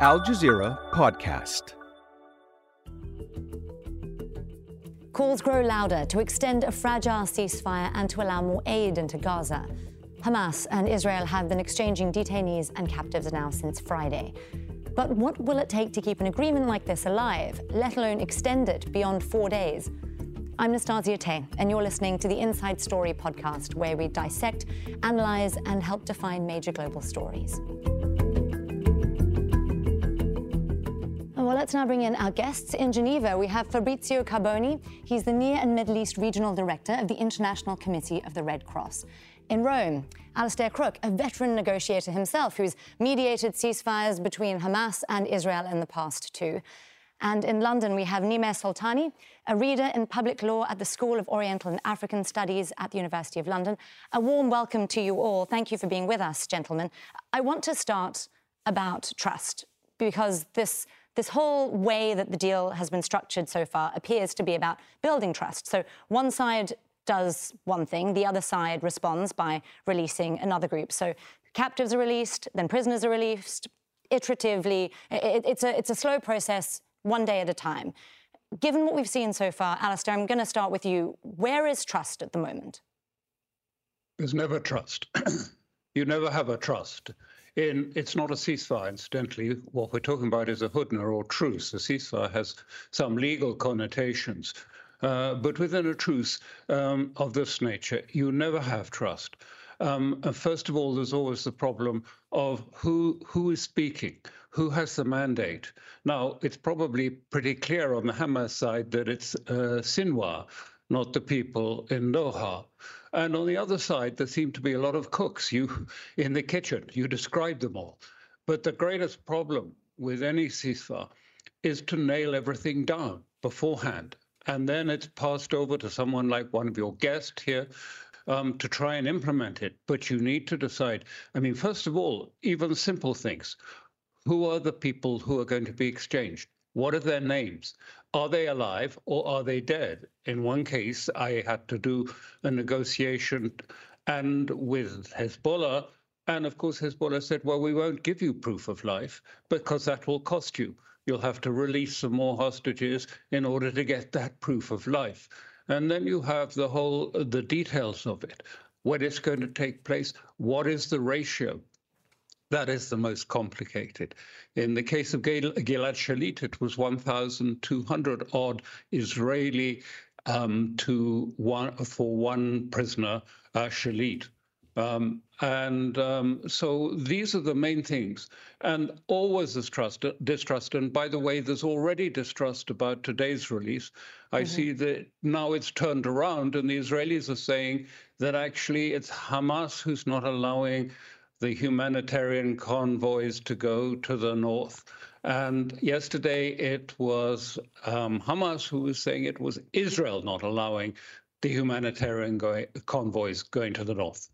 Al Jazeera Podcast. Calls grow louder to extend a fragile ceasefire and to allow more aid into Gaza. Hamas and Israel have been exchanging detainees and captives now since Friday. But what will it take to keep an agreement like this alive, let alone extend it beyond four days? I'm Nastasya Tay, and you're listening to the Inside Story podcast, where we dissect, analyze, and help define major global stories. Well, let's now bring in our guests. In Geneva, we have Fabrizio Carboni. He's the Near and Middle East Regional Director of the International Committee of the Red Cross. In Rome, Alastair Crooke, a veteran negotiator himself who's mediated ceasefires between Hamas and Israel in the past too. And in London, we have Nimer Sultany, a reader in public law at the School of Oriental and African Studies at the University of London. A warm welcome to you all. Thank you for being with us, gentlemen. I want to start about trust because this this whole way that the deal has been structured so far appears to be about building trust. So one side does one thing, the other side responds by releasing another group. So captives are released, then prisoners are released iteratively. It, it's, a, it's a slow process, one day at a time. Given what we've seen so far, Alastair, I'm going to start with you. Where is trust at the moment? There's never trust. you never have a trust. In, it's not a ceasefire, incidentally. What we're talking about is a hudna or truce. A ceasefire has some legal connotations. Uh, but within a truce um, of this nature, you never have trust. Um, first of all, there's always the problem of who who is speaking, who has the mandate. Now, it's probably pretty clear on the Hamas side that it's uh, Sinwar, not the people in Doha. And on the other side, there seem to be a lot of cooks you in the kitchen. You describe them all. But the greatest problem with any ceasefire is to nail everything down beforehand and then it's passed over to someone like one of your guests here um, to try and implement it. But you need to decide. I mean, first of all, even simple things. Who are the people who are going to be exchanged? What are their names? Are they alive or are they dead? In one case, I had to do a negotiation and with Hezbollah. And of course, Hezbollah said, well, we won't give you proof of life because that will cost you you'll have to release some more hostages in order to get that proof of life. And then you have the whole, the details of it, when it's going to take place, what is the ratio? That is the most complicated. In the case of Gilad Shalit, it was 1,200 odd Israeli um, to one for one prisoner, uh, Shalit. Um, and um, so these are the main things. And always distrust, distrust. And by the way, there's already distrust about today's release. I mm-hmm. see that now it's turned around, and the Israelis are saying that actually it's Hamas who's not allowing the humanitarian convoys to go to the north. And yesterday it was um, Hamas who was saying it was Israel not allowing the humanitarian go- convoys going to the north.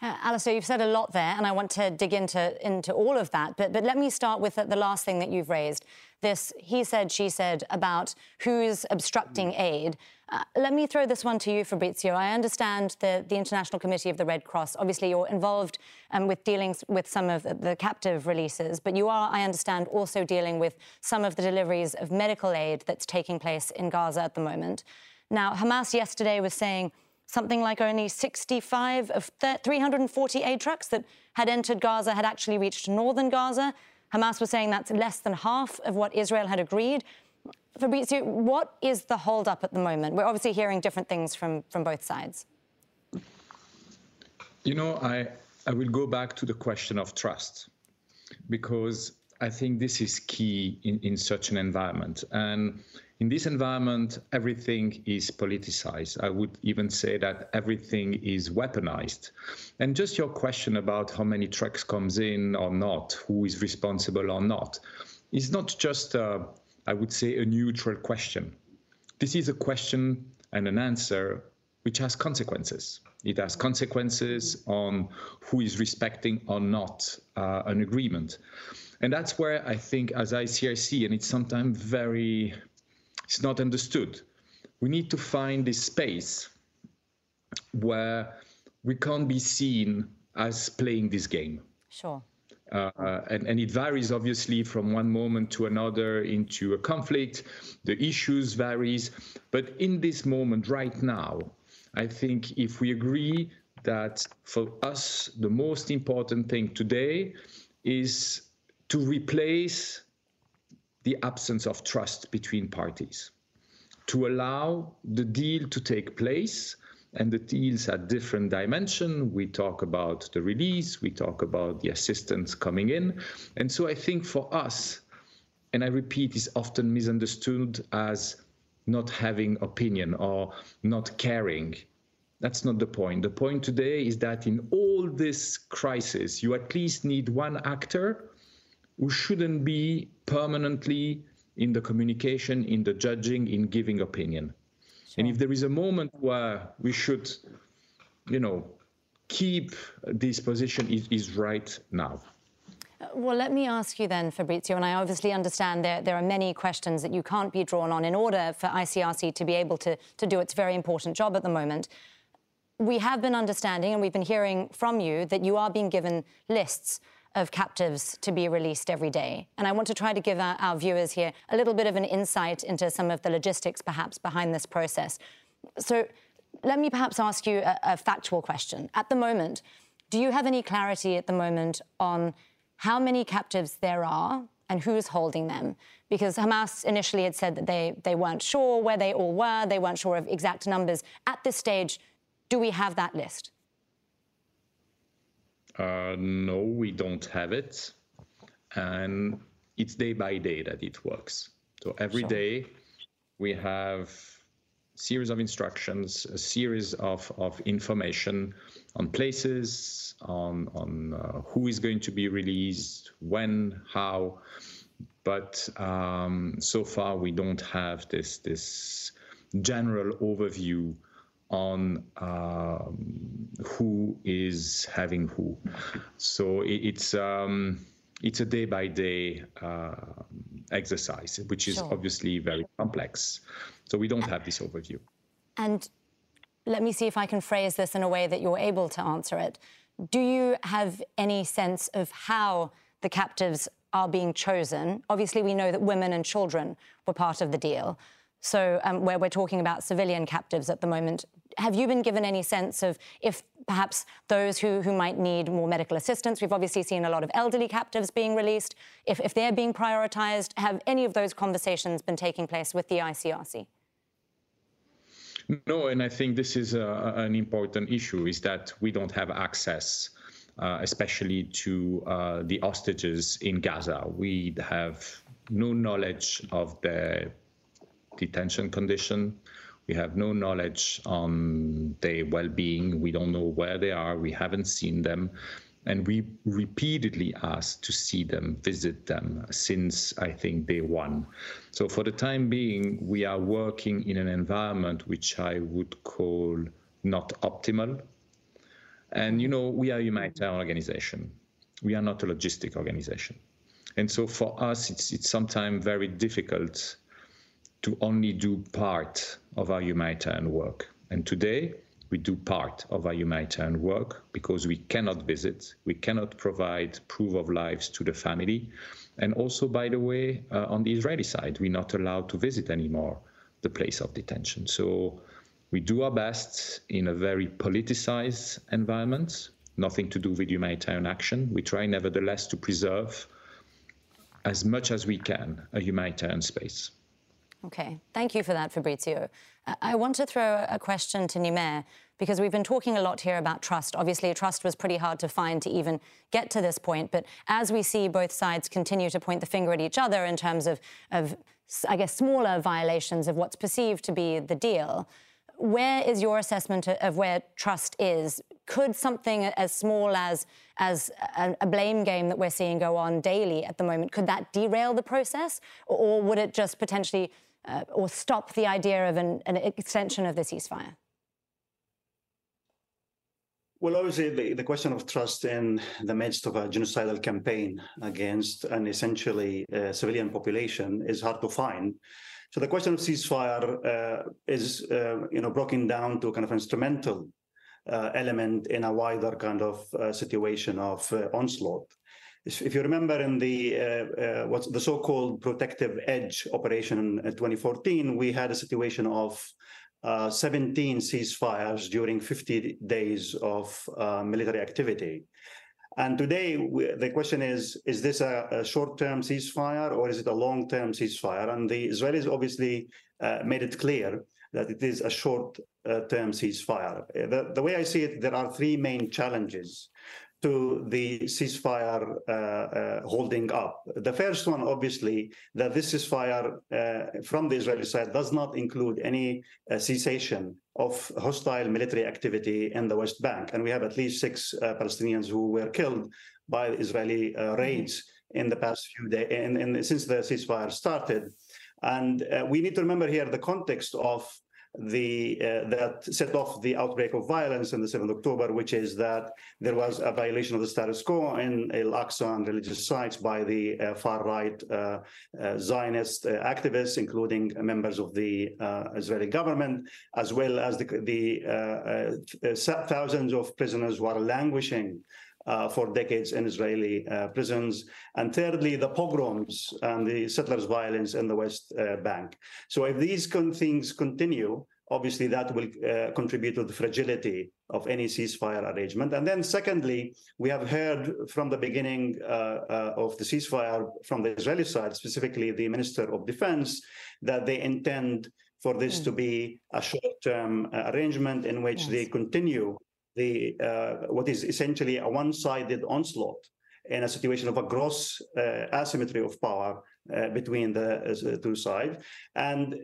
Uh, Alastair, you've said a lot there, and I want to dig into, into all of that. But, but let me start with the, the last thing that you've raised this he said, she said about who's obstructing aid. Uh, let me throw this one to you, Fabrizio. I understand the, the International Committee of the Red Cross. Obviously, you're involved um, with dealing with some of the, the, captive releases, but you are, I understand, also dealing with some of the deliveries of medical aid that's taking place in Gaza at the moment. Now, Hamas yesterday was saying something like only 65 of 340 aid trucks that had entered Gaza had actually reached northern Gaza. Hamas was saying that's less than half of what Israel had agreed. Fabrizio, what is the holdup at the moment? We're obviously hearing different things from, from both sides. You know, I, I will go back to the question of trust because I think this is key in, in such an environment. And in this environment, everything is politicized. I would even say that everything is weaponized. And just your question about how many trucks comes in or not, who is responsible or not, is not just, uh, I would say, a neutral question. This is a question and an answer which has consequences. It has consequences on who is respecting or not uh, an agreement. And that's where I think, as ICRC, and it's sometimes very it's not understood. We need to find this space where we can't be seen as playing this game. Sure. Uh, and, and it varies obviously from one moment to another into a conflict. The issues varies, but in this moment right now, I think if we agree that for us the most important thing today is to replace the absence of trust between parties, to allow the deal to take place and the deals at different dimension. We talk about the release, we talk about the assistance coming in. And so I think for us, and I repeat, is often misunderstood as not having opinion or not caring. That's not the point. The point today is that in all this crisis, you at least need one actor who shouldn't be permanently in the communication, in the judging, in giving opinion. And if there is a moment where we should, you know, keep this position, is, is right now. Uh, well, let me ask you then, Fabrizio, and I obviously understand there, there are many questions that you can't be drawn on in order for ICRC to be able to, to do its very important job at the moment. We have been understanding, and we've been hearing from you, that you are being given lists of captives to be released every day. And I want to try to give our, our, viewers here a little bit of an insight into some of the logistics, perhaps, behind this process. So let me perhaps ask you a, a factual question. At the moment, do you have any clarity at the moment on how many captives there are and who's holding them? Because Hamas initially had said that they, they weren't sure where they all were, they weren't sure of exact numbers. At this stage, do we have that list? Uh, no, we don't have it. And it's day by day that it works. So every day we have series of instructions, a series of, of information on places, on, on uh, who is going to be released, when, how. But um, so far, we don't have this, this general overview on um, who is having who. So it, it's um, it's a day by day exercise, which is sure. obviously very complex. So we don't have this overview. And let me see if I can phrase this in a way that you're able to answer it. Do you have any sense of how the captives are being chosen? Obviously, we know that women and children were part of the deal. So, um, where we're talking about civilian captives at the moment, have you been given any sense of if perhaps those who, who might need more medical assistance, we've obviously seen a lot of elderly captives being released, if, if they're being prioritized, have any of those conversations been taking place with the ICRC? No, and I think this is a, an important issue, is that we don't have access uh, especially to uh, the hostages in Gaza. We have no knowledge of their detention condition. We have no knowledge on their well being. We don't know where they are. We haven't seen them. And we repeatedly asked to see them, visit them since I think day one. So, for the time being, we are working in an environment which I would call not optimal. And, you know, we are a humanitarian organization, we are not a logistic organization. And so, for us, it's, it's sometimes very difficult to only do part of our humanitarian work. And today, we do part of our humanitarian work because we cannot visit, we cannot provide proof of lives to the family. And also, by the way, uh, on the Israeli side, we're not allowed to visit anymore the place of detention. So we do our best in a very politicized environment, nothing to do with humanitarian action. We try, nevertheless, to preserve as much as we can a humanitarian space. Okay, thank you for that, Fabrizio. Uh, I want to throw a question to Nimer because we've been talking a lot here about trust. Obviously, trust was pretty hard to find to even get to this point. But as we see both sides continue to point the finger at each other in terms of, of I guess, smaller violations of what's perceived to be the deal, where is your assessment of where trust is? Could something as small as as a, blame game that we're seeing go on daily at the moment could that derail the process, or would it just potentially uh, or stop the idea of an, an, extension of the ceasefire? Well, obviously, the, the question of trust in the midst of a genocidal campaign against an essentially uh, civilian population is hard to find. So the question of ceasefire uh, is, uh, you know, broken down to kind of instrumental uh, element in a wider kind of uh, situation of onslaught. If you remember in the uh, uh, what's the so-called protective edge operation in 2014, we had a situation of uh, 17 ceasefires during 50 days of uh, military activity. And today, we, the question is, is this a, a short-term ceasefire or is it a long-term ceasefire? And the Israelis obviously uh, made it clear that it is a short-term ceasefire. The, the way I see it, there are three main challenges to the ceasefire uh, uh, holding up. The first one, obviously, that this ceasefire uh, from the Israeli side does not include any uh, cessation of hostile military activity in the West Bank. And we have at least six uh, Palestinians who were killed by Israeli uh, raids mm-hmm. in the past few days, and, and, since the ceasefire started. And we need to remember here the context of the uh, that set off the outbreak of violence on the 7th of October, which is that there was a violation of the status quo in Al-Aqsa and religious sites by the uh, far-right uh, uh Zionist uh, activists, including members of the uh, Israeli government, as well as the, the thousands of prisoners who are languishing uh, for decades in Israeli uh, prisons. And thirdly, the pogroms and the settlers' violence in the West uh, Bank. So if these con things continue, obviously that will uh, contribute to the fragility of any ceasefire arrangement. And then secondly, we have heard from the beginning uh, uh, of the ceasefire from the Israeli side, specifically the Minister of Defense, that they intend for this mm. to be a short-term arrangement in which yes. they continue the uh, what is essentially a one-sided onslaught in a situation of a gross uh, asymmetry of power uh, between the two sides. And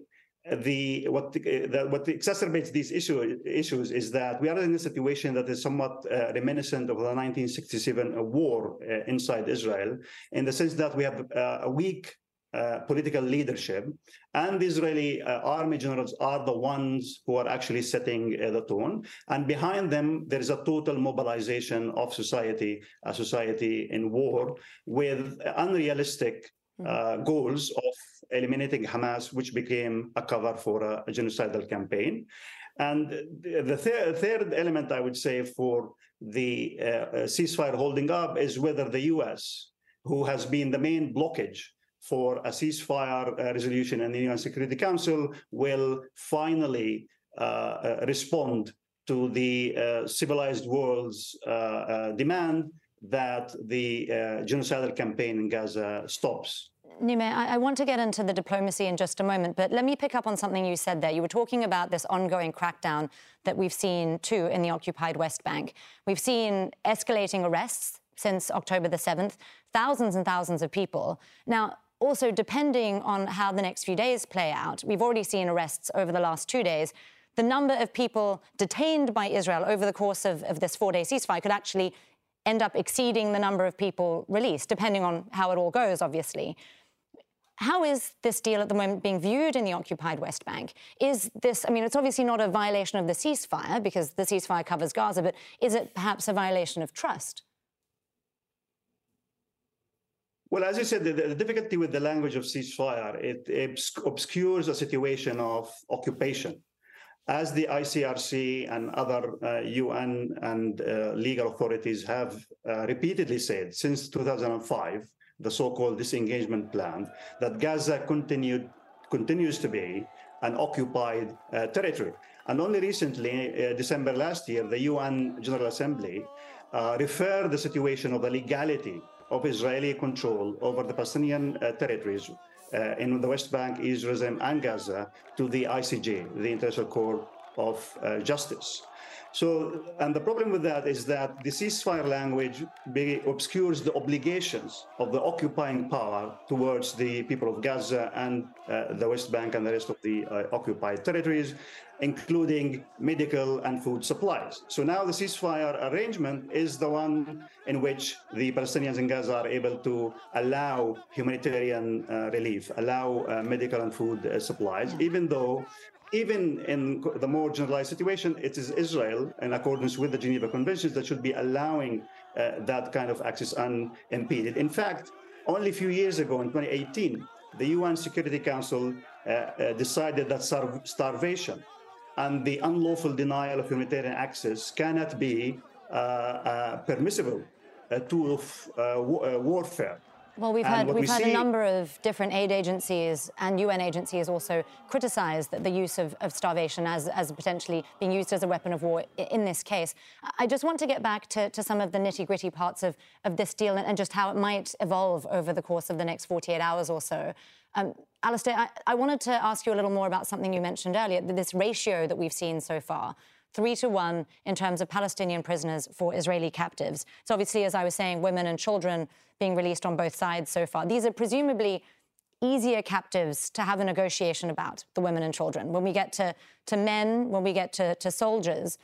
the what the, what exacerbates these issue, issues is that we are in a situation that is somewhat uh, reminiscent of the 1967 war uh, inside Israel, in the sense that we have uh, a weak uh, political leadership, and Israeli uh, army generals are the ones who are actually setting uh, the tone. And behind them, there is a total mobilization of society, a society in war, with unrealistic uh, goals of eliminating Hamas, which became a cover for a, a genocidal campaign. And the thir third element, I would say, for the uh, ceasefire holding up is whether the U.S., who has been the main blockage for a ceasefire uh, resolution in the UN Security Council will finally uh, uh, respond to the civilized world's demand that the genocidal campaign in Gaza stops. Nimer, I, I, want to get into the diplomacy in just a moment, but let me pick up on something you said there. You were talking about this ongoing crackdown that we've seen too in the occupied West Bank. We've seen escalating arrests since October the 7th, thousands and thousands of people. Now, also, depending on how the next few days play out, we've already seen arrests over the last two days. The number of people detained by Israel over the course of, of this four day ceasefire could actually end up exceeding the number of people released, depending on how it all goes, obviously. How is this deal at the moment being viewed in the occupied West Bank? Is this, I mean, it's obviously not a violation of the ceasefire because the ceasefire covers Gaza, but is it perhaps a violation of trust? Well, as you said, the, the, difficulty with the language of ceasefire, it, obscures a situation of occupation. As the ICRC and other uh, UN and uh, legal authorities have uh, repeatedly said since 2005, the so-called disengagement plan, that Gaza continued, continues to be an occupied uh, territory. And only recently, uh, December last year, the UN General Assembly uh, referred the situation of the legality of Israeli control over the Palestinian uh, territories uh, in the West Bank, Israel, and Gaza to the ICJ, the International Court of uh, Justice. So, and the problem with that is that the ceasefire language obscures the obligations of the occupying power towards the people of Gaza and uh, the West Bank and the rest of the uh, occupied territories, including medical and food supplies. So now the ceasefire arrangement is the one in which the Palestinians in Gaza are able to allow humanitarian uh, relief, allow uh, medical and food uh, supplies, even though even in the more generalized situation, it is Israel, in accordance with the Geneva Conventions, that should be allowing uh, that kind of access unimpeded. In fact, only a few years ago, in 2018, the UN Security Council uh, uh, decided that starvation and the unlawful denial of humanitarian access cannot be uh, uh, permissible tool of uh, warfare. Well, we've had, we've we had see... a number of different aid agencies and UN agencies also criticize the, the use of, of, starvation as, as potentially being used as a weapon of war in this case. I just want to get back to, to some of the nitty gritty parts of, of this deal and, and, just how it might evolve over the course of the next 48 hours or so. Um, Alastair, I, I wanted to ask you a little more about something you mentioned earlier, this ratio that we've seen so far three to one in terms of Palestinian prisoners for Israeli captives. So, obviously, as I was saying, women and children being released on both sides so far. These are presumably easier captives to have a negotiation about, the women and children. When we get to, to men, when we get to, to soldiers,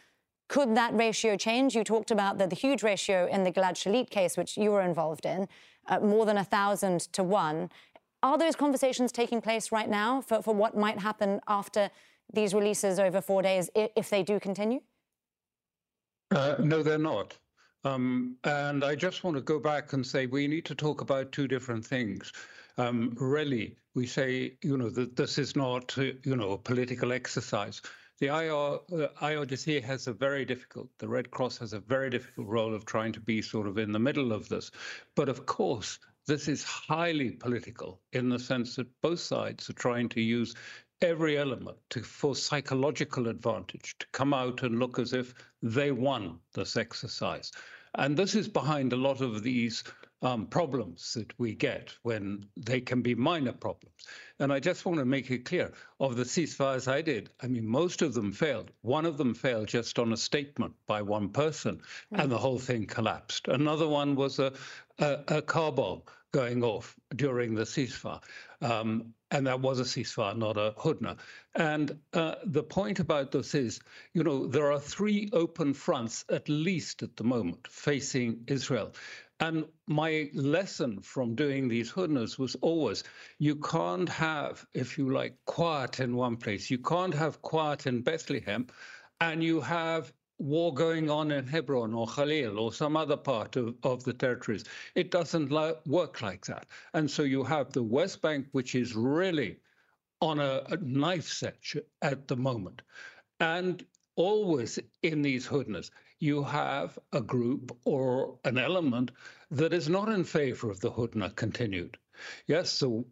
could that ratio change? You talked about the, the huge ratio in the Gilad Shalit case, which you were involved in, uh, more than a thousand to one. Are those conversations taking place right now for, for what might happen after these releases over four days if they do continue? Uh, no, they're not. Um, and I just want to go back and say we need to talk about two different things. Um, really, we say, you know, that this is not, uh, you know, a political exercise. The IR, uh, IRGC has a very difficult, the Red Cross has a very difficult role of trying to be sort of in the middle of this. But of course, this is highly political in the sense that both sides are trying to use every element to, for psychological advantage to come out and look as if they won this exercise. And this is behind a lot of these um, problems that we get when they can be minor problems. And I just want to make it clear of the ceasefires I did, I mean, most of them failed. One of them failed just on a statement by one person, and the whole thing collapsed. Another one was a, a, a car bomb going off during the ceasefire. Um, and that was a ceasefire, not a hudna. And uh, the point about this is, you know, there are three open fronts, at least at the moment, facing Israel. And my lesson from doing these hudnas was always you can't have, if you like, quiet in one place. You can't have quiet in Bethlehem and you have war going on in Hebron or Khalil or some other part of, of the territories. It doesn't work like that. And so you have the West Bank, which is really on a, a knife edge at the moment. And always in these hudnas, you have a group or an element that is not in favor of the hudna continued. Yes, the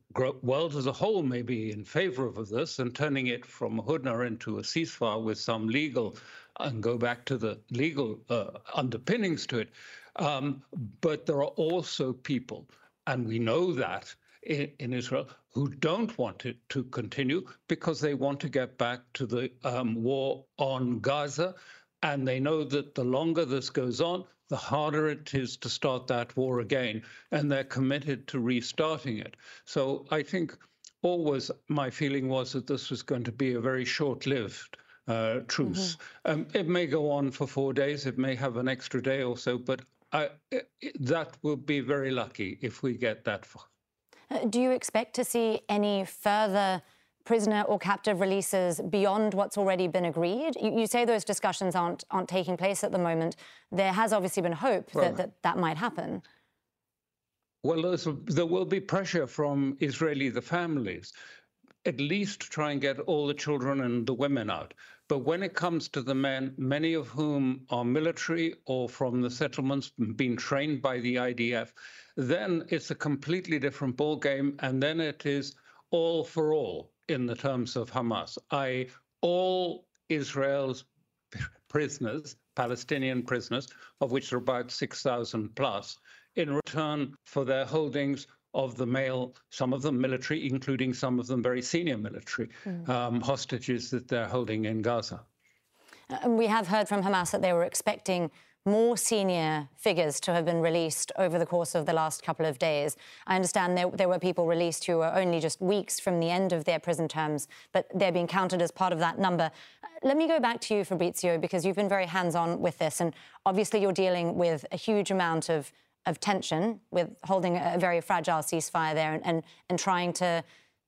world as a whole may be in favor of this and turning it from hudna into a ceasefire with some legal and go back to the legal uh, underpinnings to it. Um, but there are also people, and we know that in, in, Israel, who don't want it to continue because they want to get back to the um, war on Gaza. And they know that the longer this goes on, the harder it is to start that war again. And they're committed to restarting it. So I think always my feeling was that this was going to be a very short lived uh, truce. Mm-hmm. Um, it may go on for four days, it may have an extra day or so, but I, it, that will be very lucky if we get that far. Uh, do you expect to see any further prisoner or captive releases beyond what's already been agreed? You, you, say those discussions aren't aren't taking place at the moment. There has obviously been hope well, that, that that might happen. Well, there will be pressure from Israeli the families at least try and get all the children and the women out. But when it comes to the men, many of whom are military or from the settlements, being trained by the IDF, then it's a completely different ballgame. And then it is all for all in the terms of Hamas, i.e., all Israel's prisoners, Palestinian prisoners, of which there are about 6,000 plus, in return for their holdings of the male, some of them military, including some of them very senior military mm. um, hostages that they're holding in Gaza. Uh, and we have heard from Hamas that they were expecting more senior figures to have been released over the course of the last couple of days. I understand there, there, were people released who were only just weeks from the end of their prison terms, but they're being counted as part of that number. Uh, let me go back to you, Fabrizio, because you've been very hands on with this. And obviously, you're dealing with a huge amount of of tension with holding a very fragile ceasefire there and, and, and trying to,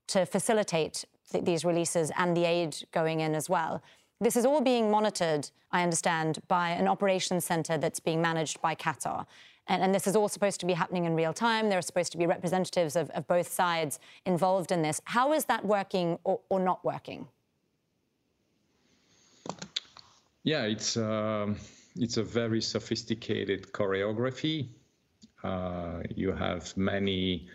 to facilitate th these releases and the aid going in as well. This is all being monitored, I understand, by an operations center that's being managed by Qatar. And, and, this is all supposed to be happening in real time. There are supposed to be representatives of, of both sides involved in this. How is that working or, or not working? Yeah, it's, uh, it's a very sophisticated choreography you have many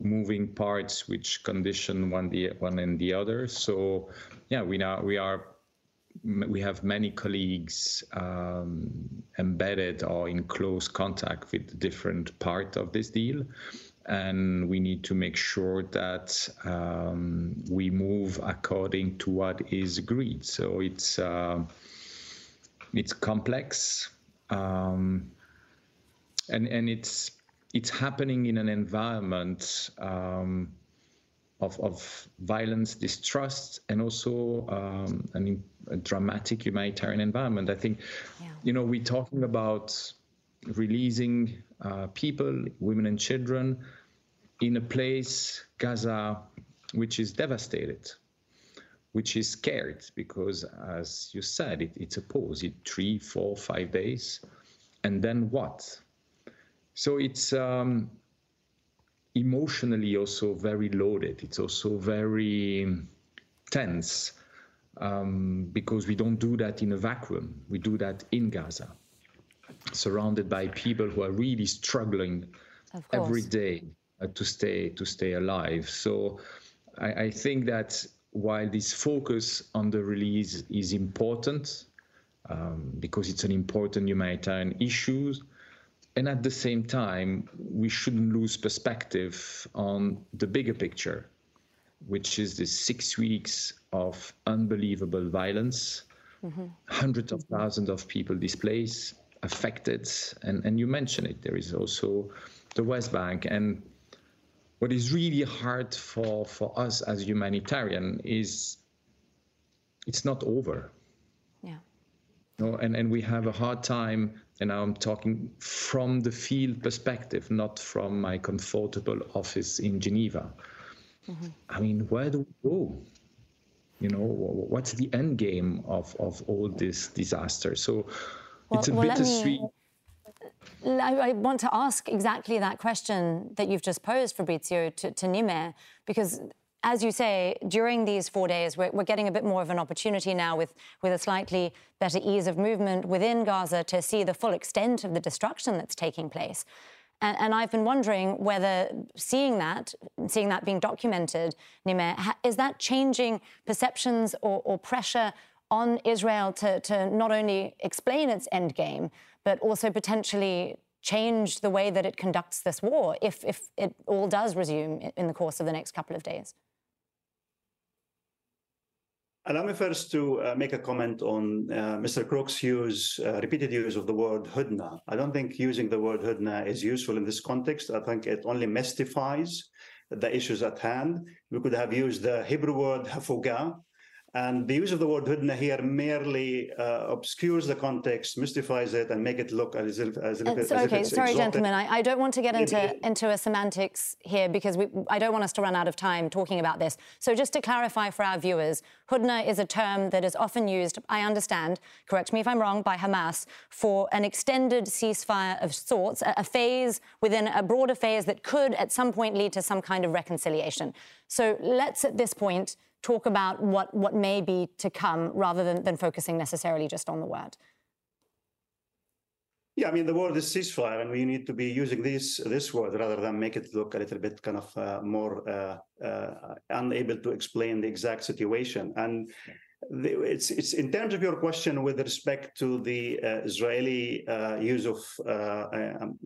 moving parts which condition one the one and the other. So yeah, we now we are we have many colleagues um, embedded or in close contact with the different part of this deal. And we need to make sure that um, we move according to what is agreed. So it's uh, it's complex. Um, and and it's it's happening in an environment um, of, of violence, distrust, and also um, an, a dramatic humanitarian environment. I think, yeah. you know, we're talking about releasing uh, people, women and children, in a place, Gaza, which is devastated, which is scared because, as you said, it, it's a pause. It three, four, five days, and then what? So it's um, emotionally also very loaded. It's also very tense um, because we don't do that in a vacuum. We do that in Gaza, surrounded by people who are really struggling every day uh, to stay to stay alive. So I, I think that while this focus on the release is important um, because it's an important humanitarian issue and at the same time, we shouldn't lose perspective on the bigger picture, which is the six weeks of unbelievable violence, mm-hmm. hundreds of thousands of people displaced, affected, and, and you mentioned it. There is also the West Bank. And what is really hard for, for us as humanitarian is it's not over. Yeah. No, and, and we have a hard time and now I'm talking from the field perspective, not from my comfortable office in Geneva. Mm-hmm. I mean, where do we go? You know, what's the end game of, of all this disaster? So well, it's a well, bittersweet. I want to ask exactly that question that you've just posed, Fabrizio, to, to Nimer, because as you say, during these four days, we're, we're, getting a bit more of an opportunity now with, with a slightly better ease of movement within Gaza to see the full extent of the destruction that's taking place. And, and I've been wondering whether seeing that, seeing that being documented, Nimer, is that changing perceptions or, or pressure on Israel to, to not only explain its end game, but also potentially change the way that it conducts this war if, if it all does resume in the course of the next couple of days? Allow me first to uh, make a comment on uh, Mr. Crooke's use, uh, repeated use of the word hudna. I don't think using the word hudna is useful in this context. I think it only mystifies the issues at hand. We could have used the Hebrew word hafuga, and the use of the word hudna here merely uh, obscures the context, mystifies it, and make it look as if, as if, as okay, if sorry, exotic. gentlemen. I, I, don't want to get into, into a semantics here because we, I don't want us to run out of time talking about this. So just to clarify for our viewers, hudna is a term that is often used, I understand, correct me if I'm wrong, by Hamas for an extended ceasefire of sorts, a, a phase within a broader phase that could at some point lead to some kind of reconciliation. So let's at this point talk about what, what may be to come rather than, than focusing necessarily just on the word? Yeah, I mean the word is ceasefire, and we need to be using this this word rather than make it look a little bit kind of uh, more uh, uh, unable to explain the exact situation. And it's it's in terms of your question with respect to the uh, Israeli uh, use of uh, um,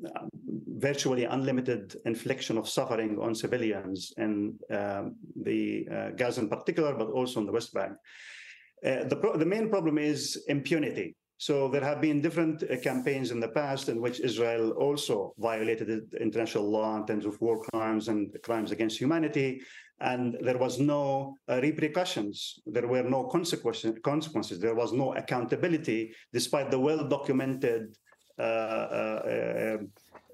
virtually unlimited infliction of suffering on civilians in um, the uh, Gaza in particular, but also in the West Bank. Uh, the pro- the main problem is impunity. So there have been different uh, campaigns in the past in which Israel also violated international law in terms of war crimes and crimes against humanity and there was no uh, repercussions. There were no consequences, consequences. There was no accountability, despite the well-documented uh, uh,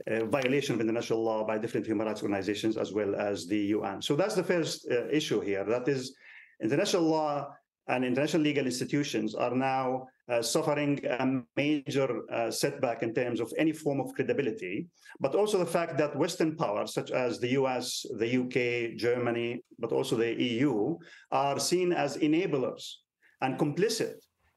uh, violation of international law by different human rights organizations as well as the UN. So that's the first uh, issue here. That is, international law and international legal institutions are now uh, suffering a major uh, setback in terms of any form of credibility, but also the fact that Western powers, such as the US, the UK, Germany, but also the EU, are seen as enablers and complicit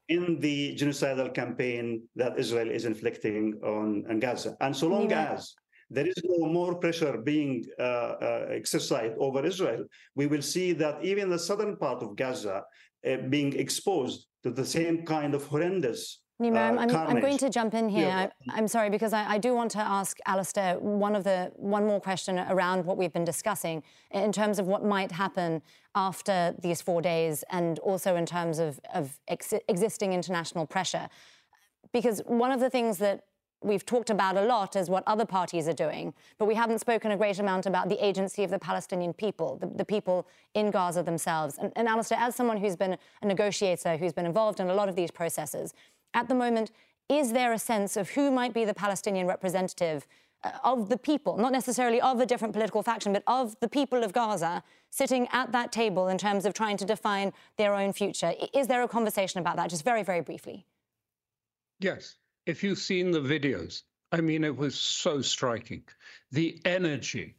in the genocidal campaign that Israel is inflicting on, on Gaza. And so long yeah. as there is no more pressure being uh, uh, exercised over Israel, we will see that even the southern part of Gaza uh, being exposed to the same kind of horrendous Nimer, uh, I'm, I'm, going to jump in here. Yeah. I, am sorry because I, I, do want to ask Alastair one of the one more question around what we've been discussing in terms of what might happen after these four days, and also in terms of, of ex existing international pressure. Because one of the things that we've talked about a lot is what other parties are doing, but we haven't spoken a great amount about the agency of the Palestinian people, the, the people in Gaza themselves. And, and Alastair, as someone who's been a negotiator, who's been involved in a lot of these processes, at the moment, is there a sense of who might be the Palestinian representative uh, of the people, not necessarily of a different political faction, but of the people of Gaza sitting at that table in terms of trying to define their own future? Is there a conversation about that? Just very, very briefly. Yes. If you've seen the videos, I mean, it was so striking. The energy,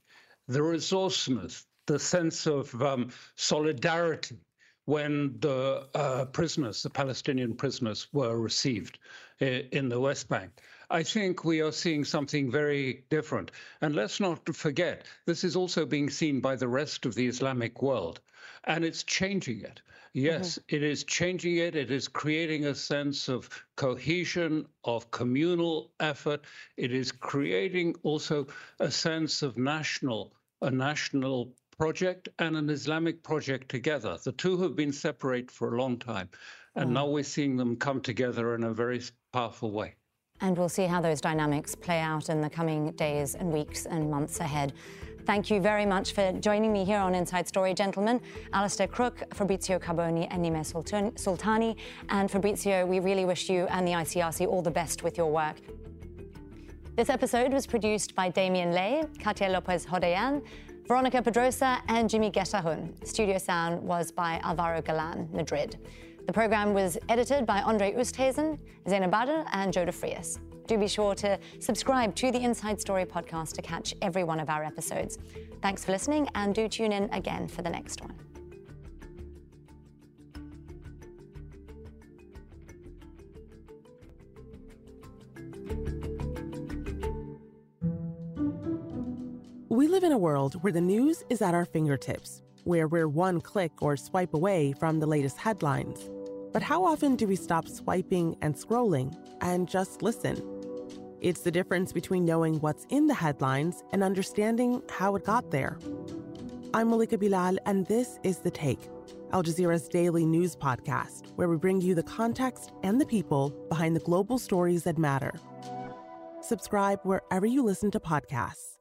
the resourcefulness, the sense of um, solidarity when the uh, prisoners, the Palestinian prisoners, were received in the West Bank. I think we are seeing something very different. And let's not forget, this is also being seen by the rest of the Islamic world, and it's changing it. Yes, mm-hmm. it is changing it. It is creating a sense of cohesion, of communal effort. It is creating also a sense of national, a national project and an Islamic project together. The two have been separate for a long time, and mm. now we're seeing them come together in a very powerful way. And we'll see how those dynamics play out in the coming days and weeks and months ahead. Thank you very much for joining me here on Inside Story, gentlemen. Alastair Crooke, Fabrizio Carboni, and Nimer Sultany. And Fabrizio, we really wish you and the ICRC all the best with your work. This episode was produced by Damien Lay, Katia Lopez Hodayan, Veronica Pedrosa and Jimmy Getahun. Studio sound was by Alvaro Galan, Madrid. The program was edited by Andre Oosthuizen, Zena Bader, and Joe Frias. Do be sure to subscribe to the Inside Story podcast to catch every one of our episodes. Thanks for listening, and do tune in again for the next one. We live in a world where the news is at our fingertips, where we're one click or swipe away from the latest headlines. But how often do we stop swiping and scrolling and just listen? It's the difference between knowing what's in the headlines and understanding how it got there. I'm Malika Bilal, and this is The Take, Al Jazeera's daily news podcast, where we bring you the context and the people behind the global stories that matter. Subscribe wherever you listen to podcasts.